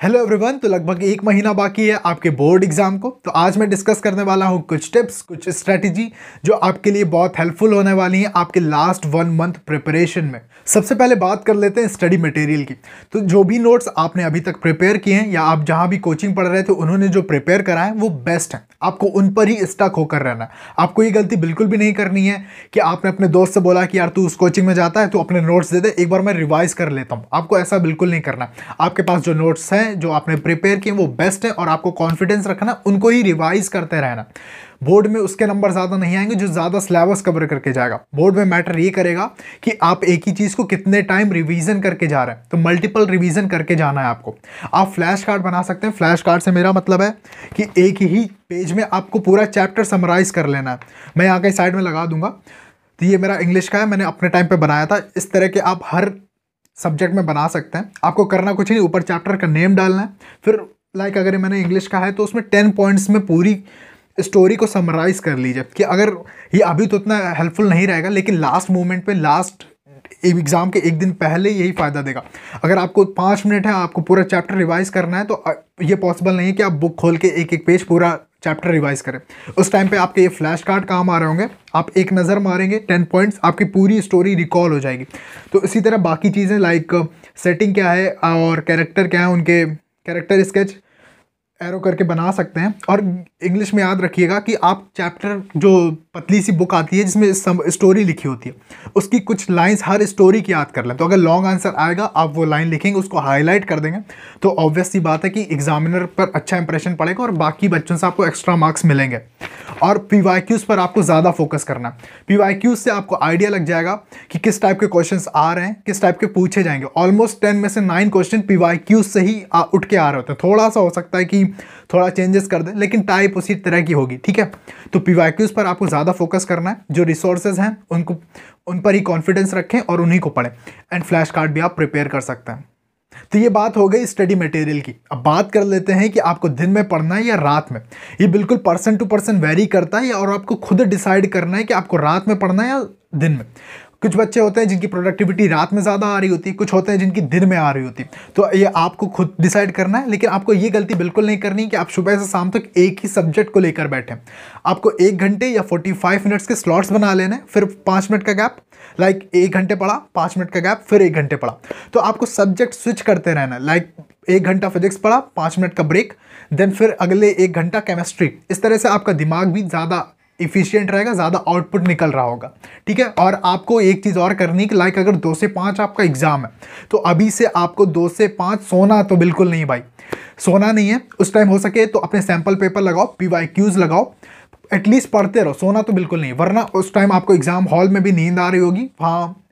Hello everyone तो लगभग एक महीना बाकी है आपके बोर्ड एग्ज़ाम को। तो आज मैं डिस्कस करने वाला हूँ कुछ टिप्स कुछ स्ट्रेटजी जो आपके लिए बहुत हेल्पफुल होने वाली हैं आपके लास्ट वन मंथ प्रिपरेशन में। सबसे पहले बात कर लेते हैं स्टडी मटेरियल की। तो जो भी नोट्स आपने अभी तक प्रिपेयर किए हैं या आप जहाँ भी कोचिंग पढ़ रहे थे उन्होंने जो प्रिपेयर कराए वो बेस्ट हैं। आपको उन पर ही स्टक होकर रहना है। आपको ये गलती बिल्कुल भी नहीं करनी है कि आपने अपने दोस्त से बोला कि यार तू उस कोचिंग में जाता है तो अपने नोट्स दे दे, एक बार मैं रिवाइज कर लेता हूँ। आपको ऐसा बिल्कुल नहीं करना आपके पास जो नोट्स हैं जो आपने प्रिपेयर किए, वो बेस्ट है और आपको कॉन्फिडेंस रखना, उनको ही रिवाइज करते रहना। बोर्ड में उसके नंबर ज़्यादा नहीं आएँगे, जो ज़्यादा सिलेबस कवर करके जाएगा। बोर्ड में मैटर ये करेगा कि आप एक ही चीज़ को कितने टाइम रिवीजन करके जा रहे हैं। तो मल्टीपल रिवीजन करके जाना है आपको। आप फ्लैश कार्ड बना सकते हैं। फ्लैश कार्ड से मेरा मतलब है कि एक ही पेज में आपको पूरा चैप्टर समराइज कर लेना है। मैं यहाँ कहीं साइड में लगा दूँगा। तो ये मेरा इंग्लिश का है, मैंने अपने टाइम पर बनाया था। इस तरह के आप हर सब्जेक्ट में बना सकते हैं। आपको करना कुछ नहीं, ऊपर चैप्टर का नेम डालना है। फिर लाइक अगर मैंने इंग्लिश का है तो उसमें टेन पॉइंट्स में पूरी स्टोरी को समराइज़ कर लीजिए। कि अगर ये अभी तो उतना हेल्पफुल नहीं रहेगा, लेकिन लास्ट मोमेंट पे लास्ट एग्ज़ाम के एक दिन पहले यही फ़ायदा देगा। अगर आपको पाँच मिनट है, आपको पूरा चैप्टर रिवाइज करना है तो ये पॉसिबल नहीं है कि आप बुक खोल के एक एक पेज पूरा चैप्टर रिवाइज करें। उस टाइम पे आपके ये फ्लैश कार्ड काम आ रहे होंगे। आप एक नज़र मारेंगे टेन पॉइंट्स आपकी पूरी स्टोरी रिकॉल हो जाएगी। तो इसी तरह बाकी चीज़ें लाइक सेटिंग क्या है और कैरेक्टर क्या है, उनके कैरेक्टर स्केच एरो करके बना सकते हैं। और इंग्लिश में याद रखिएगा कि आप चैप्टर जो पतली सी बुक आती है जिसमें स्टोरी लिखी होती है उसकी कुछ लाइंस हर स्टोरी की याद कर लें। तो अगर लॉन्ग आंसर आएगा आप वो लाइन लिखेंगे उसको हाईलाइट कर देंगे। तो ऑब्वियस सी बात है कि एग्जामिनर पर अच्छा इंप्रेशन पड़ेगा और बाकी बच्चों से आपको एक्स्ट्रा मार्क्स मिलेंगे। और पी पर आपको ज़्यादा फोकस करना है। पी से आपको आइडिया लग जाएगा कि किस टाइप के क्वेश्चन आ रहे हैं किस टाइप के पूछे जाएँगे। ऑलमोस्ट टेन में से नाइन क्वेश्चन पी से ही आ, उठ के आ रहे होते हैं। थोड़ा सा हो सकता है कि थोड़ा चेंजेस कर दें, लेकिन टाइप उसी तरह की होगी, ठीक है? तो पी पर आपको ज़्यादा फोकस करना है, जो रिसोर्सेज हैं, उनको, उन पर ही कॉन्फिडेंस रखें और उन्हीं को पढ़ें एंड फ्लैश कार्ड भी आप प्रिपेयर कर सकते हैं। तो ये बात हो गई स्टडी मटेरियल की। अब बात कर लेते हैं कि आपको दिन में पढ़ना है या रात में। ये बिल्कुल पर्सन टू पर्सन वेरी करता है और आपको खुद डिसाइड करना है कि आपको रात में पढ़ना है या दिन में। कुछ बच्चे होते हैं जिनकी प्रोडक्टिविटी रात में ज़्यादा आ रही होती है, कुछ होते हैं जिनकी दिन में आ रही होती है। तो ये आपको खुद डिसाइड करना है, लेकिन आपको ये गलती बिल्कुल नहीं करनी कि आप सुबह से शाम तक एक ही सब्जेक्ट को लेकर बैठें आपको एक घंटे या फोर्टी फाइव मिनट्स के स्लॉट्स बना लेने फिर पाँच मिनट का गैप लाइक एक घंटे पढ़ा, पाँच मिनट का गैप फिर एक घंटे पढ़ा। तो आपको सब्जेक्ट स्विच करते रहना लाइक एक घंटा फिजिक्स पढ़ा, पाँच मिनट का ब्रेक देन फिर अगले एक घंटा केमिस्ट्री इस तरह से आपका दिमाग भी ज़्यादा इफिशियंट रहेगा, ज़्यादा आउटपुट निकल रहा होगा। ठीक है? और आपको एक चीज़ और करनी कि लाइक अगर दो से पाँच आपका एग्ज़ाम है तो अभी से आपको दो से पाँच सोना तो बिल्कुल नहीं भाई। सोना नहीं है, उस टाइम हो सके तो अपने सैंपल पेपर लगाओ पी लगाओ एटलीस्ट पढ़ते रहो, सोना तो बिल्कुल नहीं वरना उस टाइम आपको एग्ज़ाम हॉल में भी नींद आ रही होगी हाँ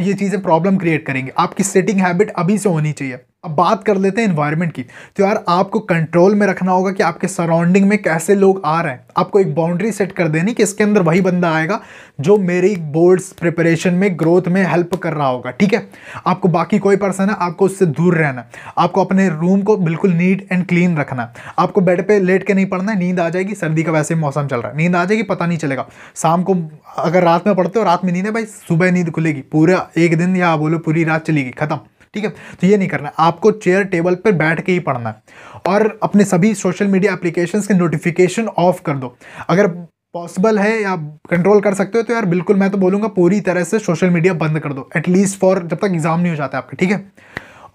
ये चीज़ें प्रॉब्लम क्रिएट करेंगी। आपकी सेटिंग हैबिट अभी से होनी चाहिए। अब बात कर लेते हैं इन्वायरमेंट की। तो यार, आपको कंट्रोल में रखना होगा कि आपके सराउंडिंग में कैसे लोग आ रहे हैं। आपको एक बाउंड्री सेट कर देनी कि इसके अंदर वही बंदा आएगा जो मेरी बोर्ड्स प्रिपरेशन में ग्रोथ में हेल्प कर रहा होगा, ठीक है? आपको बाकी कोई पर्सन है, आपको उससे दूर रहना आपको अपने रूम को बिल्कुल नीट एंड क्लीन रखना आपको बेड पर लेट के नहीं पड़ना नींद आ जाएगी, सर्दी का वैसे मौसम चल रहा है। नींद आ जाएगी, पता नहीं चलेगा। शाम को अगर रात में पढ़ते हो, रात में नींद है, भाई, सुबह नींद खुलेगी। पूरा एक दिन या बोलो, पूरी रात चलेगी, खत्म। ठीक है? तो ये नहीं करना आपको चेयर टेबल पर बैठ के ही पढ़ना है। और अपने सभी सोशल मीडिया एप्लीकेशंस के नोटिफिकेशन ऑफ़ कर दो। अगर पॉसिबल है या कंट्रोल कर सकते हो तो यार बिल्कुल मैं तो बोलूँगा पूरी तरह से सोशल मीडिया बंद कर दो। एटलीस्ट फॉर जब तक एग्ज़ाम नहीं हो जाता आपका, ठीक है?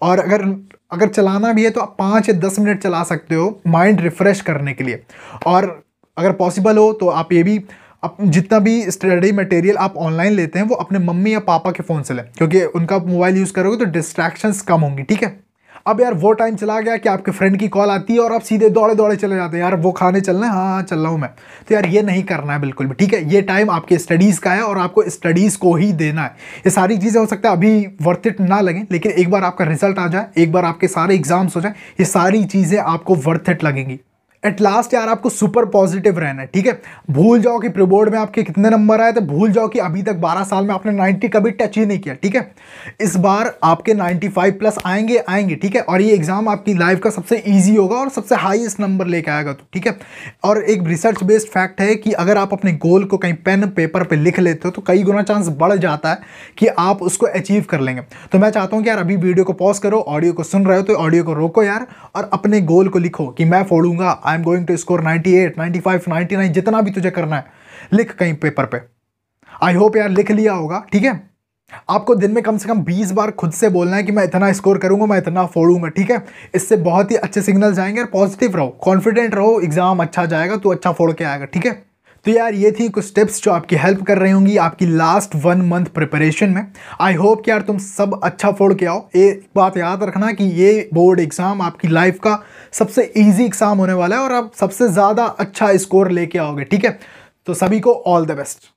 और अगर अगर चलाना भी है तो आप पाँच या दस मिनट चला सकते हो माइंड रिफ़्रेश करने के लिए। और अगर पॉसिबल हो तो आप ये भी अब जितना भी स्टडी मटेरियल आप ऑनलाइन लेते हैं, वो अपने मम्मी या पापा के फ़ोन से लें, क्योंकि उनका मोबाइल यूज़ करोगे तो डिस्ट्रैक्शंस कम होंगी, ठीक है? अब यार वो टाइम चला गया कि आपके फ्रेंड की कॉल आती है और आप सीधे दौड़े दौड़े चले जाते हैं, यार वो खाने चलना है? हाँ हाँ चल रहा हूँ मैं। तो यार ये नहीं करना है बिल्कुल भी, ठीक है? ये टाइम आपके स्टडीज़ का है और आपको स्टडीज़ को ही देना है। ये सारी चीज़ें हो सकता है अभी वर्थ इट ना लगें, लेकिन एक बार आपका रिज़ल्ट आ जाए, एक बार आपके सारे एग्ज़ाम्स हो जाए, ये सारी चीज़ें आपको वर्थ इट लगेंगी। एट लास्ट यार, आपको सुपर पॉजिटिव रहना है, ठीक है? भूल जाओ कि प्री बोर्ड में आपके कितने नंबर आए तो भूल जाओ कि अभी तक 12 साल में आपने 90 कभी टच ही नहीं किया, ठीक है? इस बार आपके 95 प्लस आएँगे आएँगे, ठीक है? और ये एग्ज़ाम आपकी लाइफ का सबसे ईजी होगा और सबसे हाईएस्ट नंबर लेके आएगा तो ठीक है? और एक रिसर्च बेस्ड फैक्ट है कि अगर आप अपने गोल को कहीं पेन पेपर पर पे लिख लेते हो तो कई गुना चांस बढ़ जाता है कि आप उसको अचीव कर लेंगे। तो मैं चाहता हूँ कि यार, अभी वीडियो को पॉज करो ऑडियो को सुन रहे हो तो ऑडियो को रोको यार, और अपने गोल को लिखो कि मैं फोड़ूँगा I am going to score 98, 95, 99 जितना भी तुझे करना है लिख कहीं पेपर पे। आई होप यार लिख लिया होगा ठीक है? आपको दिन में कम से कम 20 बार खुद से बोलना है कि मैं इतना स्कोर करूँगा मैं इतना फोड़ूँगा ठीक है? इससे बहुत ही अच्छे सिग्नल जाएँगे और पॉजिटिव रहो कॉन्फिडेंट रहो एग्ज़ाम अच्छा जाएगा तो अच्छा फोड़ के आएगा ठीक है? तो यार, ये थी कुछ स्टेप्स जो आपकी हेल्प कर रही होंगी आपकी लास्ट वन मंथ प्रिपरेशन में। आई होप कि यार तुम सब अच्छा फोड़ के आओ ये बात याद रखना कि ये बोर्ड एग्ज़ाम आपकी लाइफ का सबसे इजी एग्ज़ाम होने वाला है और आप सबसे ज़्यादा अच्छा स्कोर लेके आओगे, ठीक है? तो सभी को ऑल द बेस्ट